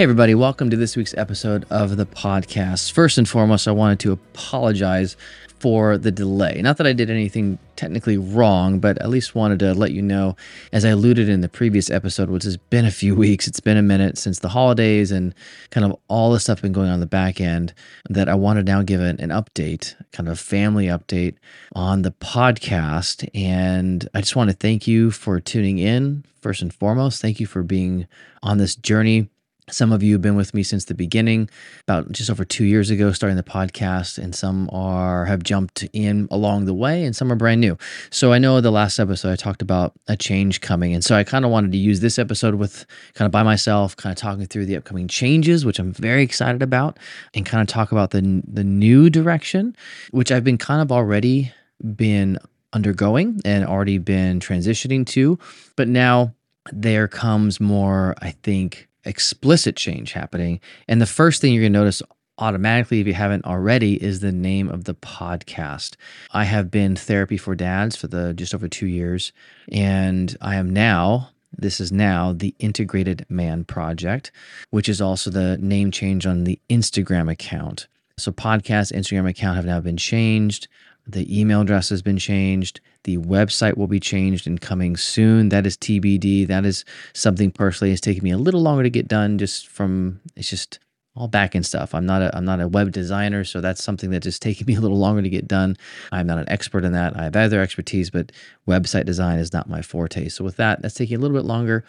Hey, everybody, welcome to this week's episode of the podcast. First and foremost, I wanted to apologize for the delay. Not that I did anything technically wrong, but at least wanted to let you know, as I alluded in the previous episode, which has been a few weeks, it's been a minute since the holidays and kind of all the stuff been going on the back end, that I want to now give an, an update, kind of family update on the podcast. And I just want to thank you for tuning in, first and foremost. Thank you for being on this journey some of you have been with me since the beginning, about just over two years ago, starting the podcast, and some are have jumped in along the way, and some are brand new. So I know the last episode I talked about a change coming, and so I kind of wanted to use this episode with kind of by myself, kind of talking through the upcoming changes, which I'm very excited about, and kind of talk about the the new direction, which I've been kind of already been undergoing and already been transitioning to, but now there comes more, I think explicit change happening. And the first thing you're going to notice automatically, if you haven't already, is the name of the podcast. I have been therapy for dads for the just over two years, and I am now. This is now the Integrated Man Project, which is also the name change on the Instagram account. So, podcast Instagram account have now been changed. The email address has been changed. The website will be changed and coming soon. That is TBD. That is something personally has taken me a little longer to get done just from it's just all back end stuff. I'm not a I'm not a web designer, so that's something that just taking me a little longer to get done. I'm not an expert in that. I have other expertise, but website design is not my forte. So with that, that's taking a little bit longer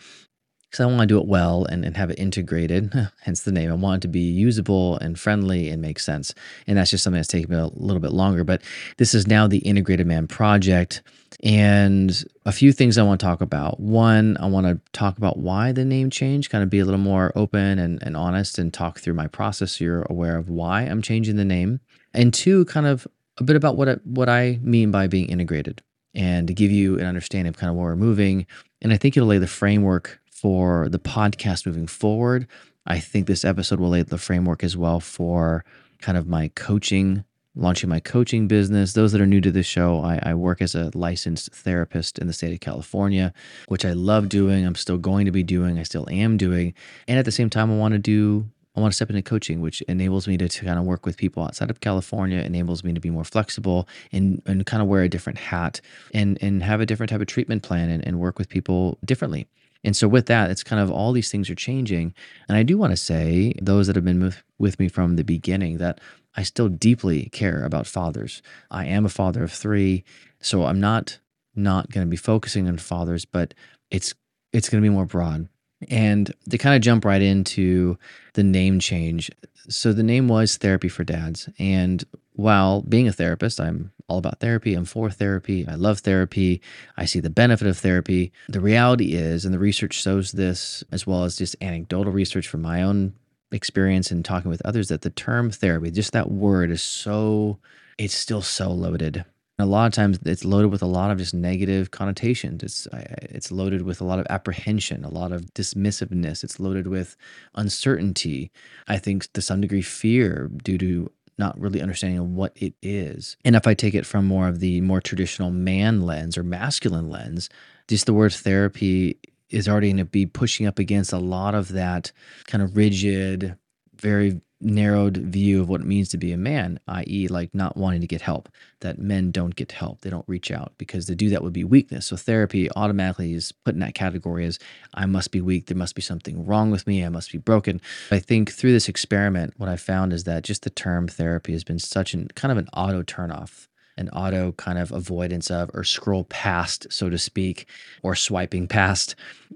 because I want to do it well and, and have it integrated, hence the name. I want it to be usable and friendly and make sense. And that's just something that's taken me a little bit longer. But this is now the Integrated Man project. And a few things I want to talk about. One, I want to talk about why the name change, kind of be a little more open and, and honest and talk through my process so you're aware of why I'm changing the name. And two, kind of a bit about what I, what I mean by being integrated and to give you an understanding of kind of where we're moving. And I think it'll lay the framework for the podcast moving forward. I think this episode will lay the framework as well for kind of my coaching, launching my coaching business. Those that are new to the show, I, I, work as a licensed therapist in the state of California, which I love doing. I'm still going to be doing, I still am doing. And at the same time, I want to do I want to step into coaching, which enables me to, to kind of work with people outside of California, enables me to be more flexible and, and kind of wear a different hat and, and have a different type of treatment plan and, and work with people differently. And so, with that, it's kind of all these things are changing. And I do want to say, those that have been with, me from the beginning, that I still deeply care about fathers. I am a father of three, so I'm not not going to be focusing on fathers, but it's it's going to be more broad. And to kind of jump right into the name change. So the name was Therapy for Dads, and while being a therapist, I'm all about therapy. I'm for therapy. I love therapy. I see the benefit of therapy. The reality is, and the research shows this, as well as just anecdotal research from my own experience and talking with others, that the term therapy, just that word, is so, it's still so loaded. a lot of times it's loaded with a lot of just negative connotations. It's it's loaded with a lot of apprehension, a lot of dismissiveness. It's loaded with uncertainty. I think to some degree fear due to not really understanding what it is. And if I take it from more of the more traditional man lens or masculine lens, just the word therapy is already going to be pushing up against a lot of that kind of rigid, very narrowed view of what it means to be a man, i.e., like not wanting to get help, that men don't get help. They don't reach out because to do that would be weakness. So therapy automatically is put in that category as I must be weak. There must be something wrong with me. I must be broken. I think through this experiment, what I found is that just the term therapy has been such an kind of an auto turnoff an auto kind of avoidance of or scroll past, so to speak, or swiping past,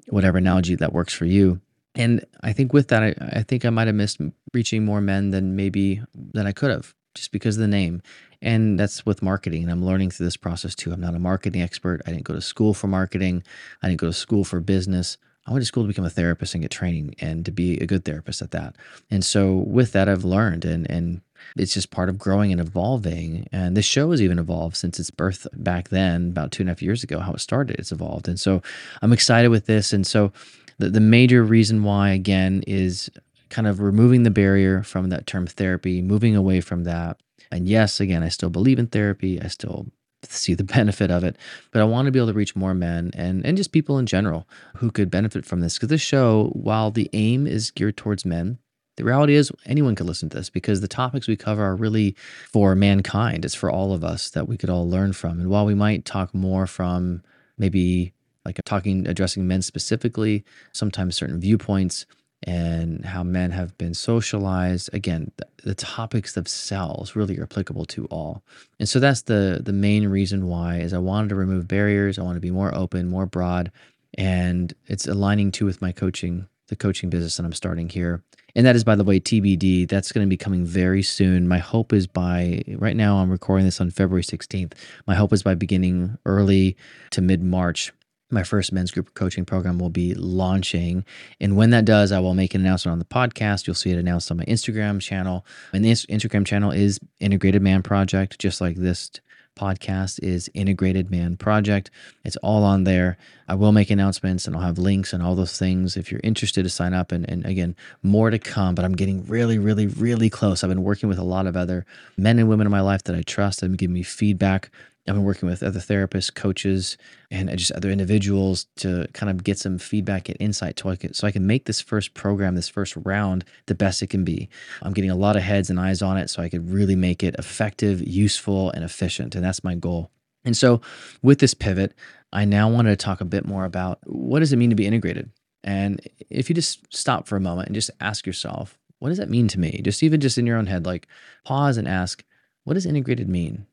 whatever analogy that works for you. And I think with that, I, I think I might have missed reaching more men than maybe than I could have just because of the name. And that's with marketing. And I'm learning through this process too. I'm not a marketing expert. I didn't go to school for marketing. I didn't go to school for business. I went to school to become a therapist and get training and to be a good therapist at that. And so with that, I've learned and and it's just part of growing and evolving. And this show has even evolved since its birth back then, about two and a half years ago, how it started. It's evolved. And so I'm excited with this. And so the, the major reason why, again, is kind of removing the barrier from that term therapy, moving away from that. And yes, again, I still believe in therapy. I still see the benefit of it. But I want to be able to reach more men and, and just people in general who could benefit from this. Because this show, while the aim is geared towards men, the reality is anyone could listen to this because the topics we cover are really for mankind. It's for all of us that we could all learn from. And while we might talk more from maybe like talking, addressing men specifically, sometimes certain viewpoints, and how men have been socialized. Again, the, topics themselves really are applicable to all. And so that's the the main reason why is I wanted to remove barriers. I want to be more open, more broad, and it's aligning too with my coaching, the coaching business that I'm starting here. And that is, by the way, TBD. That's going to be coming very soon. My hope is by right now, I'm recording this on February 16th. My hope is by beginning early to mid March, my first men's group coaching program will be launching. And when that does, I will make an announcement on the podcast. You'll see it announced on my Instagram channel. And the Instagram channel is Integrated Man Project, just like this podcast is Integrated Man Project. It's all on there. I will make announcements and I'll have links and all those things if you're interested to sign up. And, and again, more to come, but I'm getting really, really, really close. I've been working with a lot of other men and women in my life that I trust and give me feedback I've been working with other therapists, coaches, and just other individuals to kind of get some feedback and insight so I can, so I can make this first program, this first round, the best it can be. I'm getting a lot of heads and eyes on it so I could really make it effective, useful, and efficient. And that's my goal. And so with this pivot, I now wanted to talk a bit more about what does it mean to be integrated? And if you just stop for a moment and just ask yourself, what does that mean to me? Just even just in your own head, like pause and ask, what does integrated mean?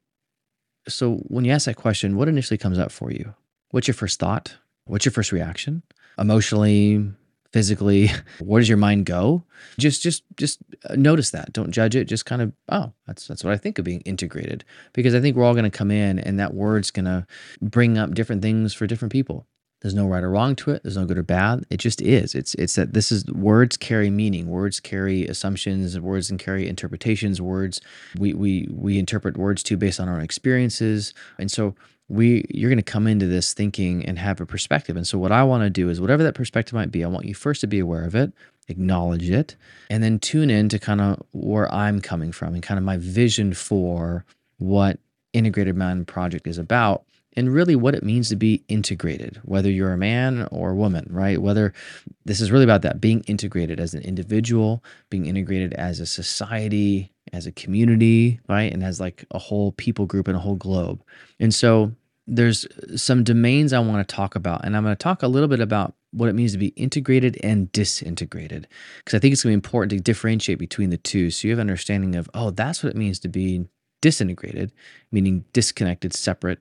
So when you ask that question, what initially comes up for you? What's your first thought? What's your first reaction? Emotionally, physically, where does your mind go? Just just just uh, notice that. Don't judge it. Just kind of, oh, that's that's what I think of being integrated. Because I think we're all going to come in and that word's going to bring up different things for different people. There's no right or wrong to it. There's no good or bad. It just is. It's it's that this is words carry meaning. Words carry assumptions. Words and carry interpretations. Words we we we interpret words too based on our own experiences. And so we you're going to come into this thinking and have a perspective. And so what I want to do is whatever that perspective might be, I want you first to be aware of it, acknowledge it, and then tune in to kind of where I'm coming from and kind of my vision for what Integrated Man Project is about and really what it means to be integrated, whether you're a man or a woman, right? Whether this is really about that being integrated as an individual, being integrated as a society, as a community, right? And as like a whole people group and a whole globe. And so there's some domains I want to talk about. And I'm going to talk a little bit about what it means to be integrated and disintegrated. Because I think it's going to be important to differentiate between the two. So you have an understanding of, oh, that's what it means to be disintegrated, meaning disconnected, separate,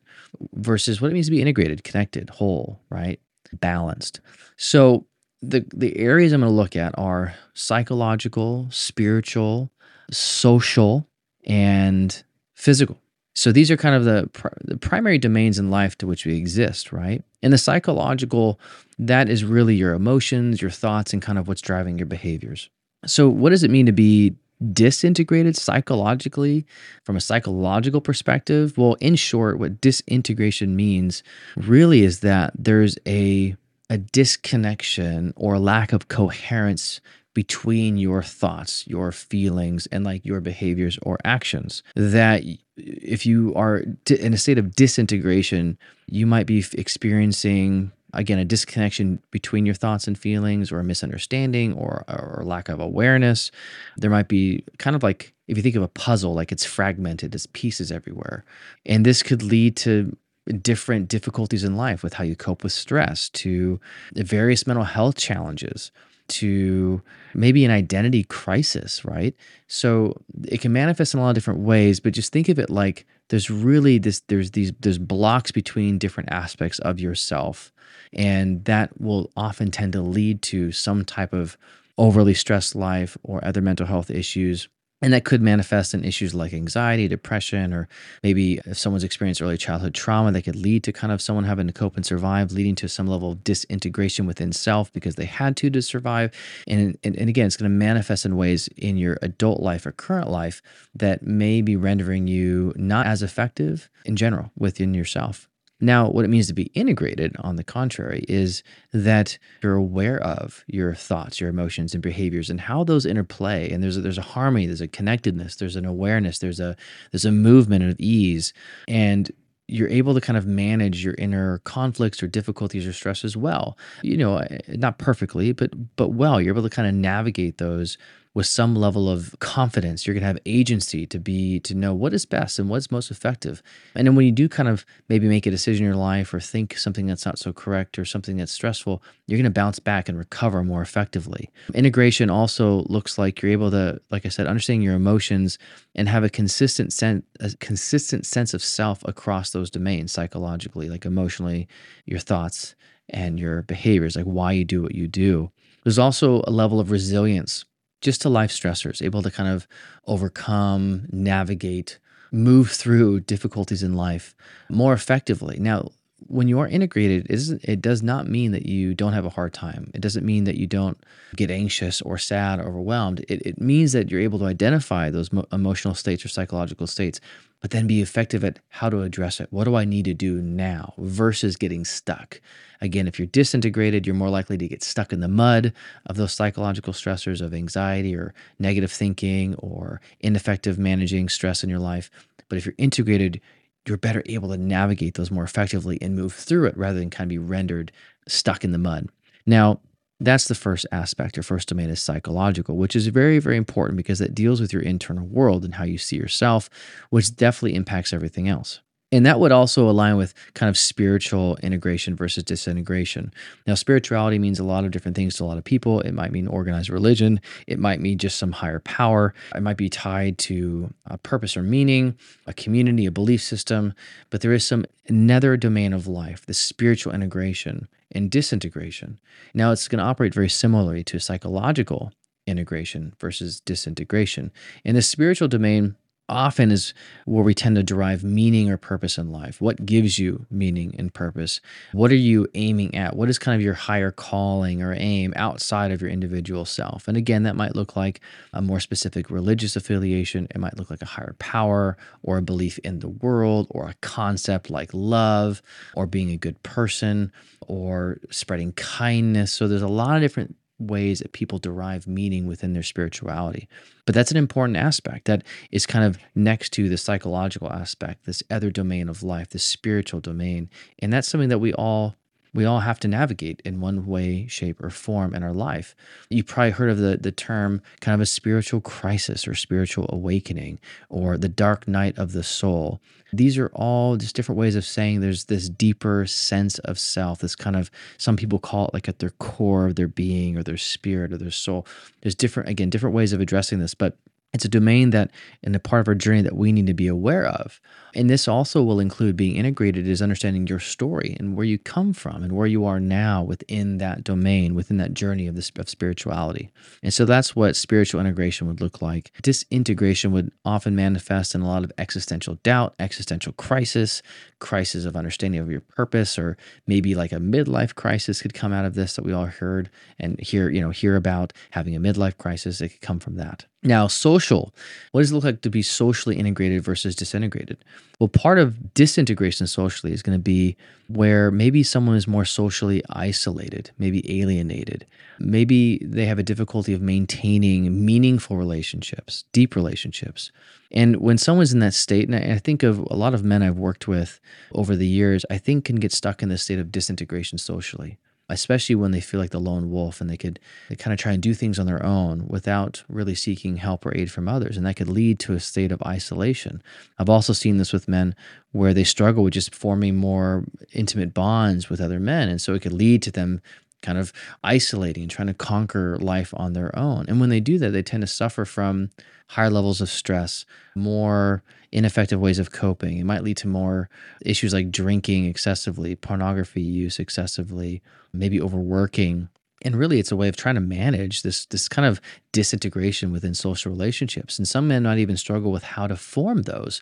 versus what it means to be integrated, connected, whole, right? Balanced. So the the areas I'm going to look at are psychological, spiritual, social, and physical. So these are kind of the, pr- the primary domains in life to which we exist, right? And the psychological, that is really your emotions, your thoughts, and kind of what's driving your behaviors. So, what does it mean to be disintegrated psychologically from a psychological perspective well in short what disintegration means really is that there's a a disconnection or lack of coherence between your thoughts, your feelings, and like your behaviors or actions. That if you are in a state of disintegration, you might be experiencing again a disconnection between your thoughts and feelings or a misunderstanding or or lack of awareness there might be kind of like if you think of a puzzle like it's fragmented it's pieces everywhere and this could lead to different difficulties in life with how you cope with stress to various mental health challenges to maybe an identity crisis, right? So it can manifest in a lot of different ways, but just think of it like there's really this there's these there's blocks between different aspects of yourself and that will often tend to lead to some type of overly stressed life or other mental health issues and that could manifest in issues like anxiety, depression, or maybe if someone's experienced early childhood trauma, that could lead to kind of someone having to cope and survive, leading to some level of disintegration within self because they had to to survive. And, and, and again, it's going to manifest in ways in your adult life or current life that may be rendering you not as effective in general within yourself. Now, what it means to be integrated, on the contrary, is that you're aware of your thoughts, your emotions, and behaviors, and how those interplay. And there's a, there's a harmony, there's a connectedness, there's an awareness, there's a there's a movement of ease, and you're able to kind of manage your inner conflicts or difficulties or stress as well. You know, eh, not perfectly, but but well. You're able to kind of navigate those with some level of confidence. You're going to have agency to be to know what is best and what's most effective. And then when you do kind of maybe make a decision in your life or think something that's not so correct or something that's stressful, you're going to bounce back and recover more effectively. Integration also looks like you're able to, like I said, understand your emotions and have a consistent sense, a consistent sense of self across those domains psychologically, like emotionally, your thoughts and your behaviors, like why you do what you do. There's also a level of resilience just to life stressors, able to kind of overcome, navigate, move through difficulties in life more effectively. Now, when you are integrated, it does not mean that you don't have a hard time. It doesn't mean that you don't get anxious or sad or overwhelmed. It, it means that you're able to identify those emotional states or psychological states, but then be effective at how to address it. What do I need to do now versus getting stuck? Again, if you're disintegrated, you're more likely to get stuck in the mud of those psychological stressors of anxiety or negative thinking or ineffective managing stress in your life. But if you're integrated, you're better able to navigate those more effectively and move through it rather than kind of be rendered stuck in the mud. Now, that's the first aspect. Your first domain is psychological, which is very, very important because it deals with your internal world and how you see yourself, which definitely impacts everything else. And that would also align with kind of spiritual integration versus disintegration. Now, spirituality means a lot of different things to a lot of people. It might mean organized religion, it might mean just some higher power, it might be tied to a purpose or meaning, a community, a belief system. But there is some nether domain of life, the spiritual integration and disintegration. Now, it's going to operate very similarly to psychological integration versus disintegration. In the spiritual domain, often is where we tend to derive meaning or purpose in life. What gives you meaning and purpose? What are you aiming at? What is kind of your higher calling or aim outside of your individual self? And again, that might look like a more specific religious affiliation. It might look like a higher power or a belief in the world or a concept like love or being a good person or spreading kindness. So there's a lot of different ways that people derive meaning within their spirituality. But that's an important aspect that is kind of next to the psychological aspect, this other domain of life, the spiritual domain. And that's something that we all we all have to navigate in one way, shape, or form in our life. You probably heard of the, the term kind of a spiritual crisis or spiritual awakening or the dark night of the soul. These are all just different ways of saying there's this deeper sense of self, this kind of, some people call it like at their core of their being or their spirit or their soul. There's different, again, different ways of addressing this, but it's a domain that, and a part of our journey that we need to be aware of. And this also will include being integrated is understanding your story and where you come from and where you are now within that domain, within that journey of this of spirituality. And so that's what spiritual integration would look like. Disintegration would often manifest in a lot of existential doubt, existential crisis, crisis of understanding of your purpose, or maybe like a midlife crisis could come out of this that we all heard and hear, you know, hear about having a midlife crisis. It could come from that. Now, social. What does it look like to be socially integrated versus disintegrated? Well, part of disintegration socially is going to be where maybe someone is more socially isolated, maybe alienated. Maybe they have a difficulty of maintaining meaningful relationships, deep relationships. And when someone's in that state, and I think of a lot of men I've worked with over the years, I think can get stuck in this state of disintegration socially especially when they feel like the lone wolf and they could they kind of try and do things on their own without really seeking help or aid from others. And that could lead to a state of isolation. I've also seen this with men where they struggle with just forming more intimate bonds with other men. And so it could lead to them kind of isolating, trying to conquer life on their own. And when they do that, they tend to suffer from higher levels of stress, more ineffective ways of coping. It might lead to more issues like drinking excessively, pornography use excessively, maybe overworking. And really, it's a way of trying to manage this this kind of disintegration within social relationships. And some men might even struggle with how to form those.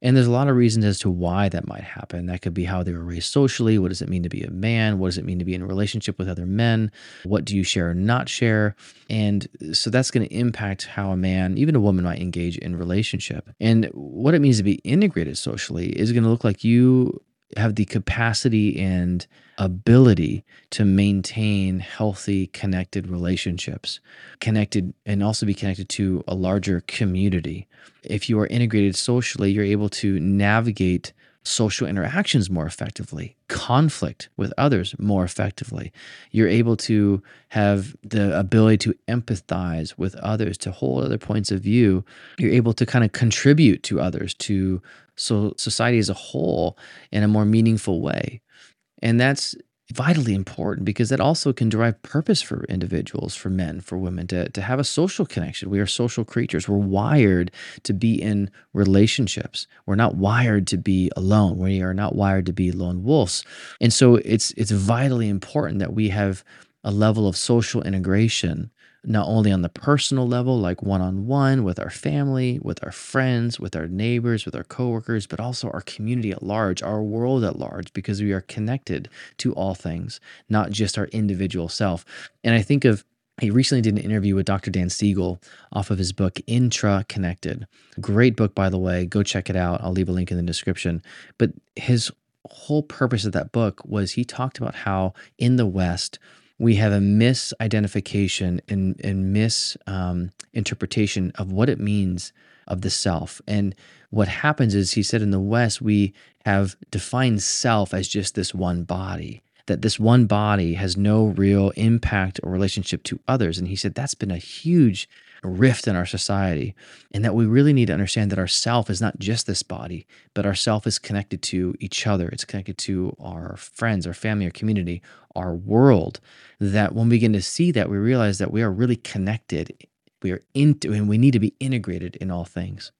And there's a lot of reasons as to why that might happen. That could be how they were raised socially. What does it mean to be a man? What does it mean to be in a relationship with other men? What do you share or not share? And uh, so that's going to impact how a man, even a woman, might engage in relationship. And what it means to be integrated socially is going to look like you have the capacity and ability to maintain healthy, connected relationships, connected and also be connected to a larger community. If you are integrated socially, you're able to navigate social interactions more effectively, conflict with others more effectively. You're able to have the ability to empathize with others, to hold other points of view. You're able to kind of contribute to others, to so society as a whole in a more meaningful way. And that's vitally important because that also can derive purpose for individuals, for men, for women, to, to have a social connection. We are social creatures. We're wired to be in relationships. We're not wired to be alone. We are not wired to be lone wolves. And so it's it's vitally important that we have a level of social integration not only on the personal level, like one on one with our family, with our friends, with our neighbors, with our coworkers, but also our community at large, our world at large, because we are connected to all things, not just our individual self. And I think of he recently did an interview with Dr. Dan Siegel off of his book IntraConnected. Great book, by the way. Go check it out. I'll leave a link in the description. But his whole purpose of that book was he talked about how in the West, we have a misidentification and, and misinterpretation um, of what it means of the self. And what happens is, he said in the West, we have defined self as just this one body, that this one body has no real impact or relationship to others. And he said that's been a huge rift in our society and that we really need to understand that our self is not just this body but our self is connected to each other. It's connected to our friends our family our community our world that when we begin to see that we realize that we are really connected. We are into and we need to be integrated in all things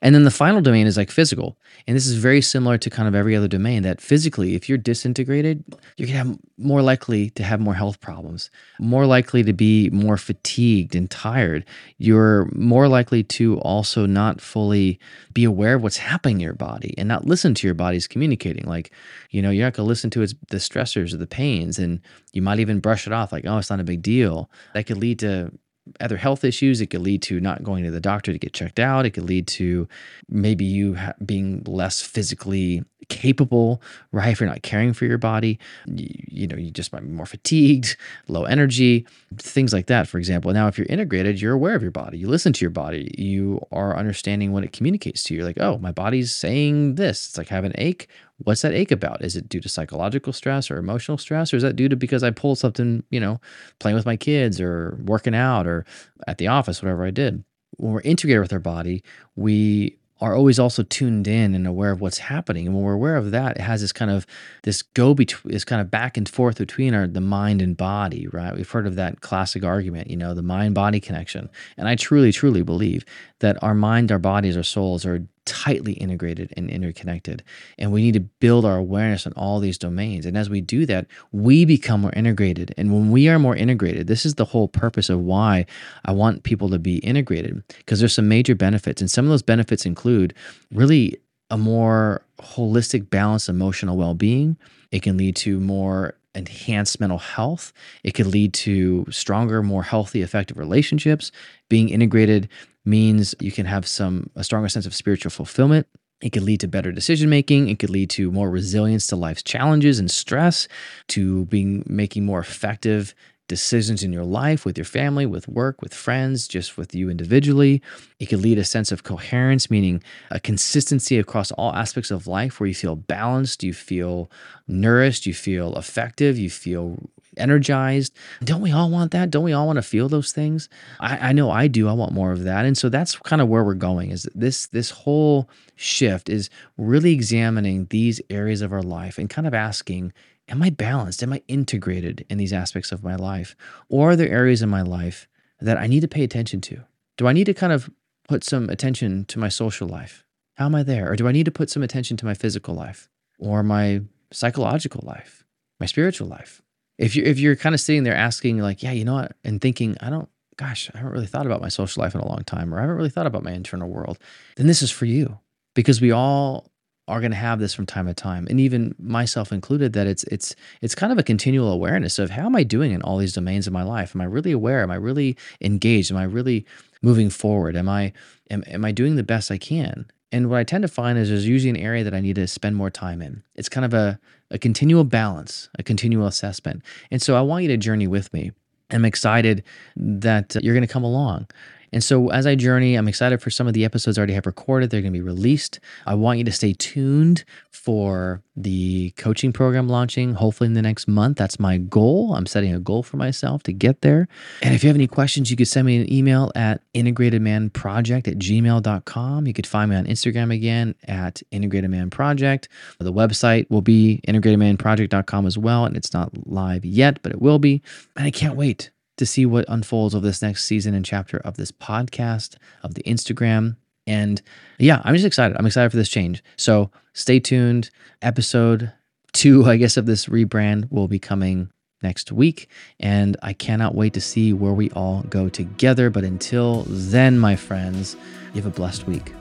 and then the final domain is like physical. And this is very similar to kind of every other domain that physically, if you're disintegrated, you're going to have more likely to have more health problems, more likely to be more fatigued and tired. You're more likely to also not fully be aware of what's happening in your body and not listen to your body's communicating. Like, you know, you're not going to listen to its, the stressors or the pains. And you might even brush it off like, oh, it's not a big deal. That could lead to other health issues. It could lead to not going to the doctor to get checked out. It could lead to maybe you being less physically capable, right? If you're not caring for your body, you, you, know, you just might be more fatigued, low energy, things like that, for example. Now, if you're integrated, you're aware of your body. You listen to your body. You are understanding what it communicates to you. You're like, oh, my body's saying this. It's like having an ache what's that ache about? Is it due to psychological stress or emotional stress? Or is that due to because I pulled something, you know, playing with my kids or working out or at the office, whatever I did? When we're integrated with our body, we are always also tuned in and aware of what's happening. And when we're aware of that, it has this kind of this go between this kind of back and forth between our the mind and body, right? We've heard of that classic argument, you know, the mind body connection. And I truly, truly believe that our mind, our bodies, our souls are tightly integrated and interconnected. And we need to build our awareness on all these domains. And as we do that, we become more integrated. And when we are more integrated, this is the whole purpose of why I want people to be integrated, because there's some major benefits. And some of those benefits include really a more holistic, balanced emotional well being. It can lead to more enhanced mental health. It could lead to stronger, more healthy, effective relationships. Being integrated means you can have some a stronger sense of spiritual fulfillment. It could lead to better decision making. It could lead to more resilience to life's challenges and stress, to being making more effective decisions in your life with your family, with work, with friends, just with you individually. It could lead a sense of coherence, meaning a consistency across all aspects of life where you feel balanced, you feel nourished, you feel effective, you feel energized. Don't we all want that? Don't we all want to feel those things? I, I know I do. I want more of that. And so that's kind of where we're going is this this whole shift is really examining these areas of our life and kind of asking, am I balanced? Am I integrated in these aspects of my life? Or are there areas in my life that I need to pay attention to? Do I need to kind of put some attention to my social life? How am I there? Or do I need to put some attention to my physical life or my psychological life, my spiritual life? if you're, if you're kind of sitting there asking like, yeah, you know what, and thinking, I don't, gosh, I haven't really thought about my social life in a long time, or I haven't really thought about my internal world, then this is for you because we all are going to have this from time to time and even myself included that it's it's it's kind of a continual awareness of how am i doing in all these domains of my life am i really aware am i really engaged am i really moving forward am i am, am i doing the best i can and what I tend to find is there's usually an area that I need to spend more time in. It's kind of a, a continual balance, a continual assessment. And so I want you to journey with me. I'm excited that you're going to come along. And so as I journey, I'm excited for some of the episodes I already have recorded. They're going to be released. I want you to stay tuned for the coaching program launching hopefully in the next month. That's my goal. I'm setting a goal for myself to get there. And if you have any questions, you could send me an email at integratedmanproject at gmail.com. You could find me on Instagram again at integratedmanproject. The website will be integratedmanproject.com as well. And it's not live yet, but it will be. And I can't wait to see what unfolds over this next season and chapter of this podcast, of the Instagram. And yeah, I'm just excited. I'm excited for this change. So stay tuned. Episode two, I guess, of this rebrand will be coming next week. And I cannot wait to see where we all go together. But until then, my friends, you have a blessed week.